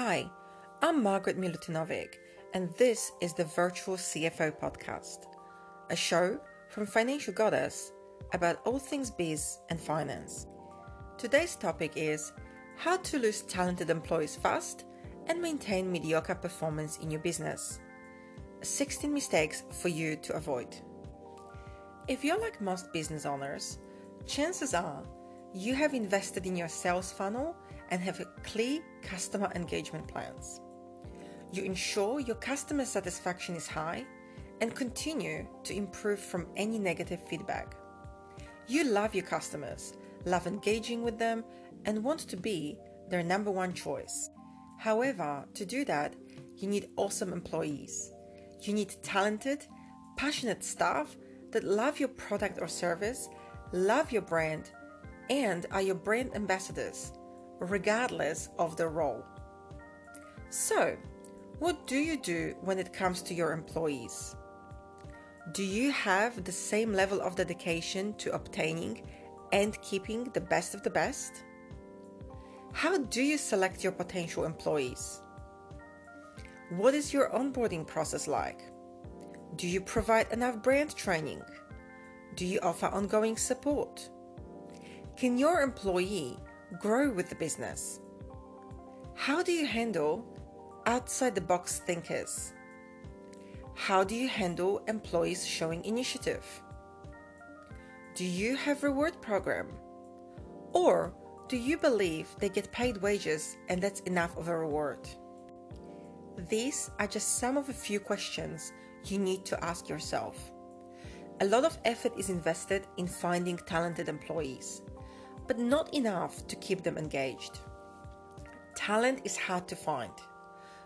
Hi, I'm Margaret Milutinovic, and this is the Virtual CFO Podcast, a show from Financial Goddess about all things biz and finance. Today's topic is how to lose talented employees fast and maintain mediocre performance in your business. 16 mistakes for you to avoid. If you're like most business owners, chances are you have invested in your sales funnel and have clear customer engagement plans. You ensure your customer satisfaction is high and continue to improve from any negative feedback. You love your customers, love engaging with them, and want to be their number one choice. However, to do that, you need awesome employees. You need talented, passionate staff that love your product or service, love your brand, and are your brand ambassadors, regardless of the role. So, what do you do when it comes to your employees? Do you have the same level of dedication to obtaining and keeping the best of the best? How do you select your potential employees? What is your onboarding process like? Do you provide enough brand training? Do you offer ongoing support? Can your employee grow with the business? How do you handle outside the box thinkers? How do you handle employees showing initiative? Do you have a reward program? Or do you believe they get paid wages and that's enough of a reward? These are just some of a few questions you need to ask yourself. A lot of effort is invested in finding talented employees but not enough to keep them engaged. Talent is hard to find,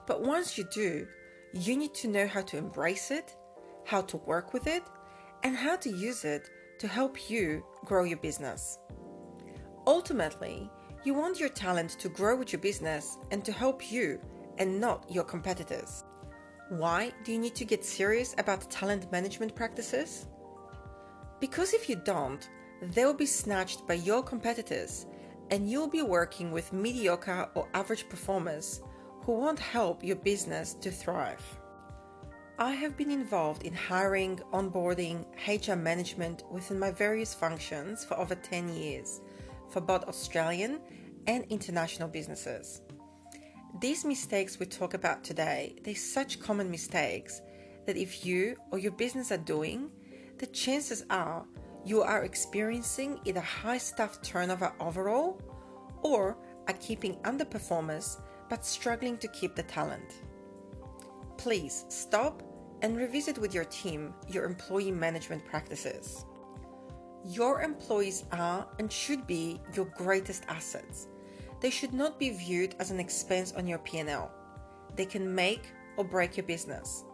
but once you do, you need to know how to embrace it, how to work with it, and how to use it to help you grow your business. Ultimately, you want your talent to grow with your business and to help you and not your competitors. Why do you need to get serious about talent management practices? Because if you don't, they'll be snatched by your competitors, and you'll be working with mediocre or average performers who won't help your business to thrive. I have been involved in hiring, onboarding, HR management within my various functions for over 10 years for both Australian and international businesses. These mistakes we talk about today, they're such common mistakes that if you or your business are doing, the chances are you are experiencing either high staff turnover overall or are keeping underperformers but struggling to keep the talent. Please stop and revisit with your team your employee management practices. Your employees are and should be your greatest assets. They should not be viewed as an expense on your P&L. They can make or break your business.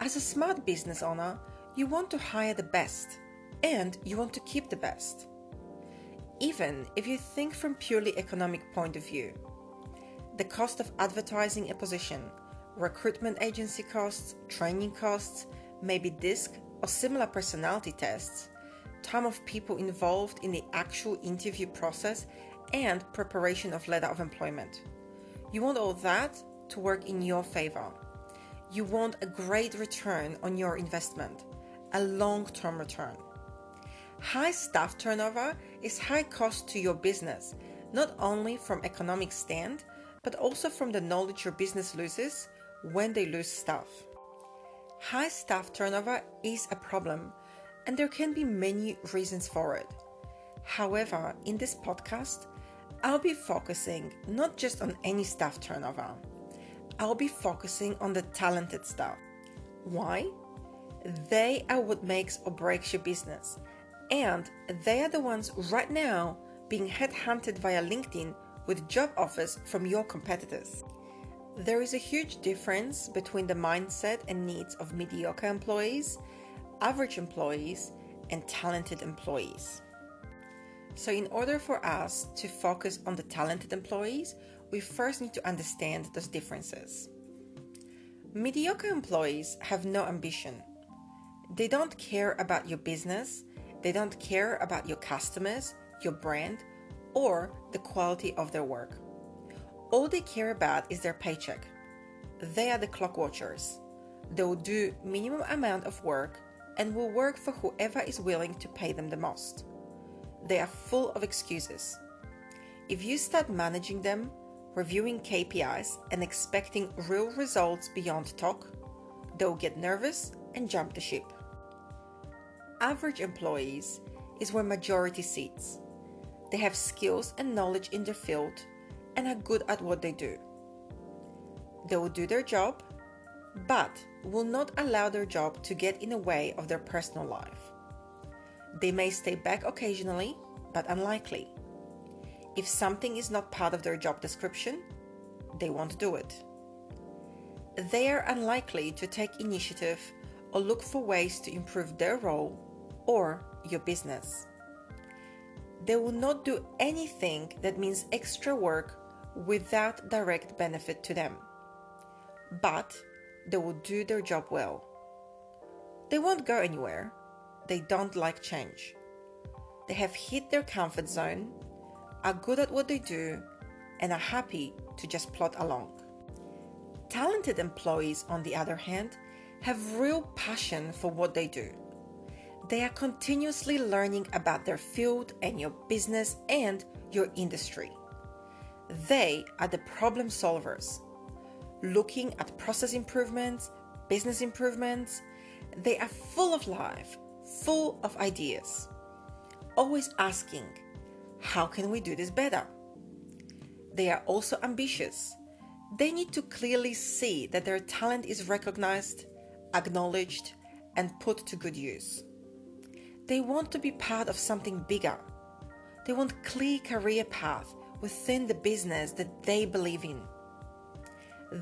As a smart business owner, you want to hire the best and you want to keep the best. Even if you think from purely economic point of view, the cost of advertising a position, recruitment agency costs, training costs, maybe DISC or similar personality tests, time of people involved in the actual interview process and preparation of letter of employment. You want all that to work in your favor. You want a great return on your investment, a long-term return. High staff turnover is high cost to your business, not only from economic stand, but also from the knowledge your business loses when they lose staff. High staff turnover is a problem, and there can be many reasons for it. However, in this podcast, I'll be focusing not just on any staff turnover. I'll be focusing on the talented staff. Why? They are what makes or breaks your business and they are the ones right now being headhunted via LinkedIn with job offers from your competitors. There is a huge difference between the mindset and needs of mediocre employees, average employees, and talented employees. So, in order for us to focus on the talented employees, we first need to understand those differences. Mediocre employees have no ambition. They don't care about your business they don't care about your customers, your brand, or the quality of their work. All they care about is their paycheck. They are the clock watchers. They will do minimum amount of work and will work for whoever is willing to pay them the most. They are full of excuses. If you start managing them, reviewing KPIs, and expecting real results beyond talk, they'll get nervous and jump the ship. Average employees is where majority sits. They have skills and knowledge in their field and are good at what they do. They will do their job, but will not allow their job to get in the way of their personal life. They may stay back occasionally, but unlikely. If something is not part of their job description, they won't do it. They are unlikely to take initiative or look for ways to improve their role or your business. They will not do anything that means extra work without direct benefit to them. But they will do their job well. They won't go anywhere. They don't like change. They have hit their comfort zone, are good at what they do, and are happy to just plod along. Talented employees, on the other hand, have real passion for what they do. They are continuously learning about their field and your business and your industry. They are the problem solvers looking at process improvements, business improvements. They are full of life, full of ideas. Always asking, how can we do this better? They are also ambitious. They need to clearly see that their talent is recognized, acknowledged, and put to good use. They want to be part of something bigger. They want clear career path within the business that they believe in.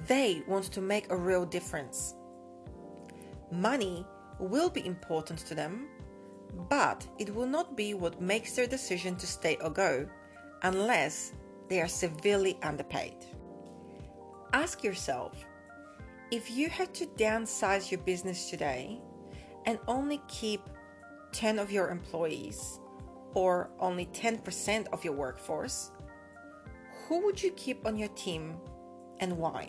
They want to make a real difference. Money will be important to them, but it will not be what makes their decision to stay or go unless they are severely underpaid. Ask yourself if you had to downsize your business today and only keep 10 of your employees or only 10% of your workforce, who would you keep on your team and why?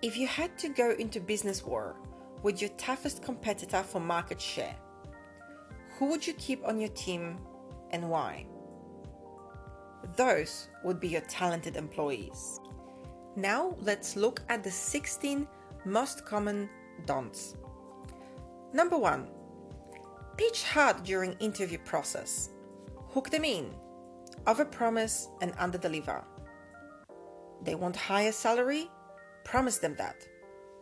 If you had to go into business war with your toughest competitor for market share, who would you keep on your team and why? Those would be your talented employees. Now let's look at the 16 most common don'ts. Number one, pitch hard during interview process. Hook them in, overpromise and underdeliver. They want higher salary? Promise them that.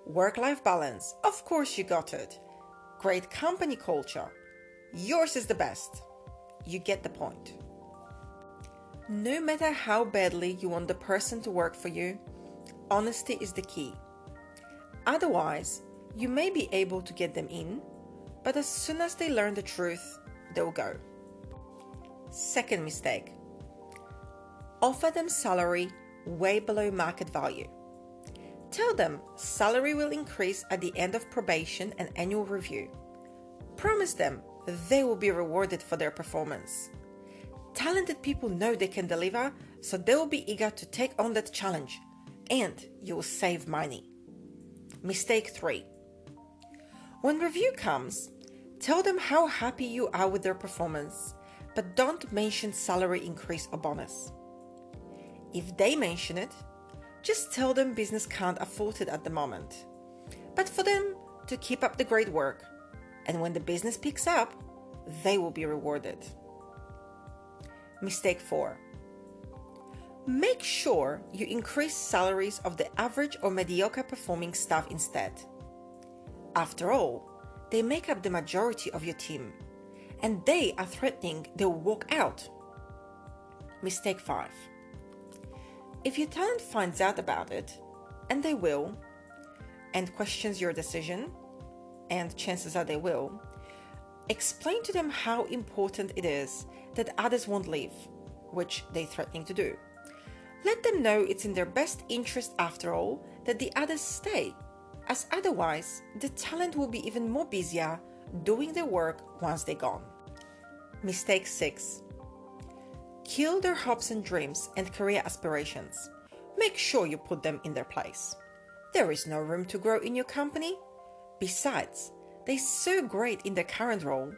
Work life balance? Of course you got it. Great company culture? Yours is the best. You get the point. No matter how badly you want the person to work for you, honesty is the key. Otherwise, you may be able to get them in, but as soon as they learn the truth, they'll go. Second mistake offer them salary way below market value. Tell them salary will increase at the end of probation and annual review. Promise them they will be rewarded for their performance. Talented people know they can deliver, so they will be eager to take on that challenge, and you will save money. Mistake 3 When review comes, tell them how happy you are with their performance, but don't mention salary increase or bonus. If they mention it, just tell them business can't afford it at the moment. But for them to keep up the great work, and when the business picks up, they will be rewarded. Mistake 4. Make sure you increase salaries of the average or mediocre performing staff instead. After all, they make up the majority of your team, and they are threatening they'll walk out. Mistake 5 if your talent finds out about it, and they will, and questions your decision, and chances are they will, explain to them how important it is that others won't leave, which they're threatening to do. Let them know it's in their best interest, after all, that the others stay, as otherwise, the talent will be even more busier doing their work once they're gone. Mistake 6 kill their hopes and dreams and career aspirations. Make sure you put them in their place. There is no room to grow in your company. Besides, they're so great in their current role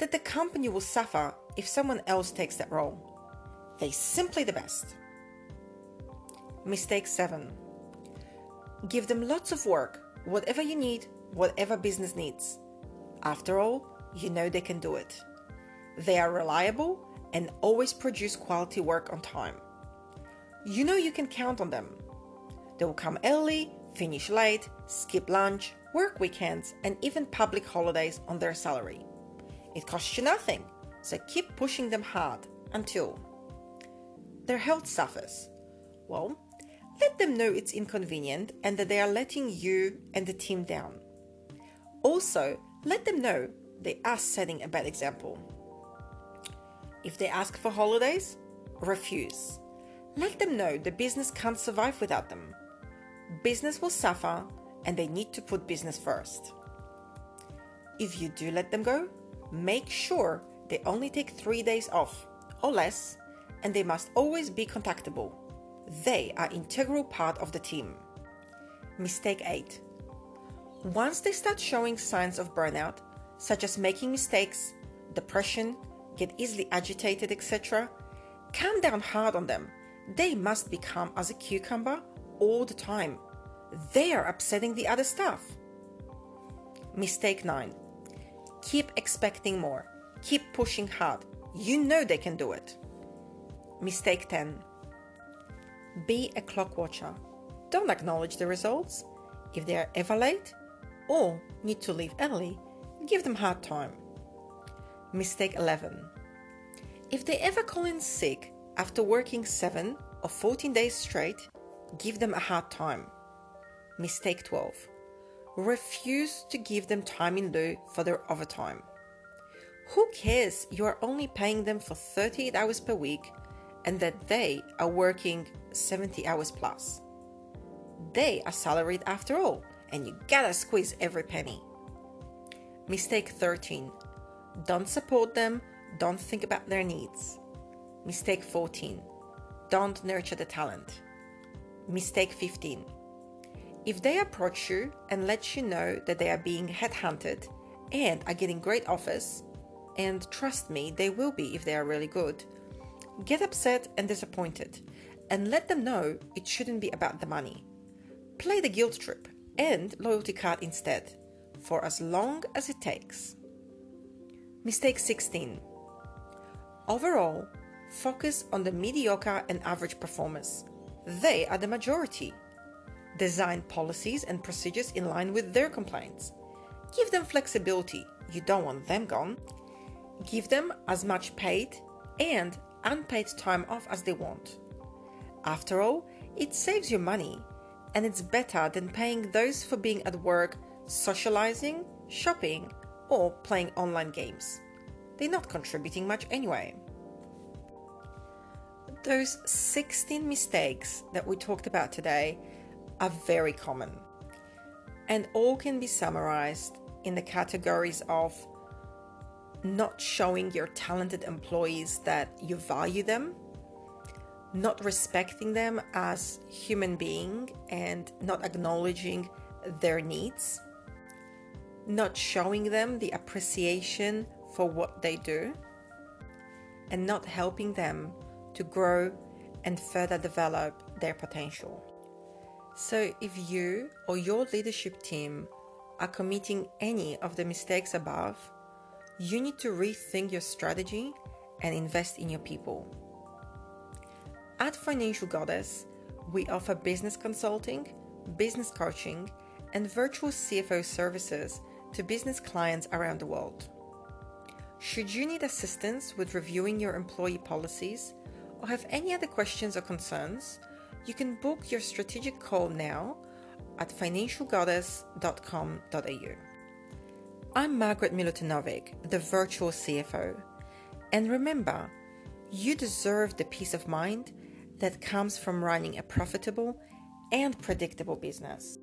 that the company will suffer if someone else takes that role. They're simply the best. Mistake 7. Give them lots of work, whatever you need, whatever business needs. After all, you know they can do it. They are reliable and always produce quality work on time. You know you can count on them. They will come early, finish late, skip lunch, work weekends, and even public holidays on their salary. It costs you nothing, so keep pushing them hard until their health suffers. Well, let them know it's inconvenient and that they are letting you and the team down. Also, let them know they are setting a bad example. If they ask for holidays, refuse. Let them know the business can't survive without them. Business will suffer and they need to put business first. If you do let them go, make sure they only take three days off or less and they must always be contactable. They are integral part of the team. Mistake 8. Once they start showing signs of burnout, such as making mistakes, depression, get easily agitated, etc., calm down hard on them. They must become as a cucumber all the time. They are upsetting the other staff. Mistake 9. Keep expecting more. Keep pushing hard. You know they can do it. Mistake 10. Be a clock watcher. Don't acknowledge the results. If they are ever late or need to leave early, give them hard time. Mistake 11. If they ever call in sick after working 7 or 14 days straight, give them a hard time. Mistake 12. Refuse to give them time in lieu for their overtime. Who cares you are only paying them for 38 hours per week and that they are working 70 hours plus? They are salaried after all, and you gotta squeeze every penny. Mistake 13. Don't support them, don't think about their needs. Mistake 14. Don't nurture the talent. Mistake 15. If they approach you and let you know that they are being headhunted and are getting great offers, and trust me, they will be if they are really good, get upset and disappointed and let them know it shouldn't be about the money. Play the guilt trip and loyalty card instead for as long as it takes. Mistake 16. Overall, focus on the mediocre and average performers. They are the majority. Design policies and procedures in line with their complaints. Give them flexibility, you don't want them gone. Give them as much paid and unpaid time off as they want. After all, it saves you money and it's better than paying those for being at work socializing, shopping, or playing online games. They're not contributing much anyway. Those 16 mistakes that we talked about today are very common and all can be summarized in the categories of not showing your talented employees that you value them, not respecting them as human being and not acknowledging their needs, not showing them the appreciation for what they do, and not helping them to grow and further develop their potential. So, if you or your leadership team are committing any of the mistakes above, you need to rethink your strategy and invest in your people. At Financial Goddess, we offer business consulting, business coaching, and virtual CFO services to business clients around the world. Should you need assistance with reviewing your employee policies or have any other questions or concerns, you can book your strategic call now at financialgoddess.com.au. I'm Margaret Milutinovic, the virtual CFO. And remember, you deserve the peace of mind that comes from running a profitable and predictable business.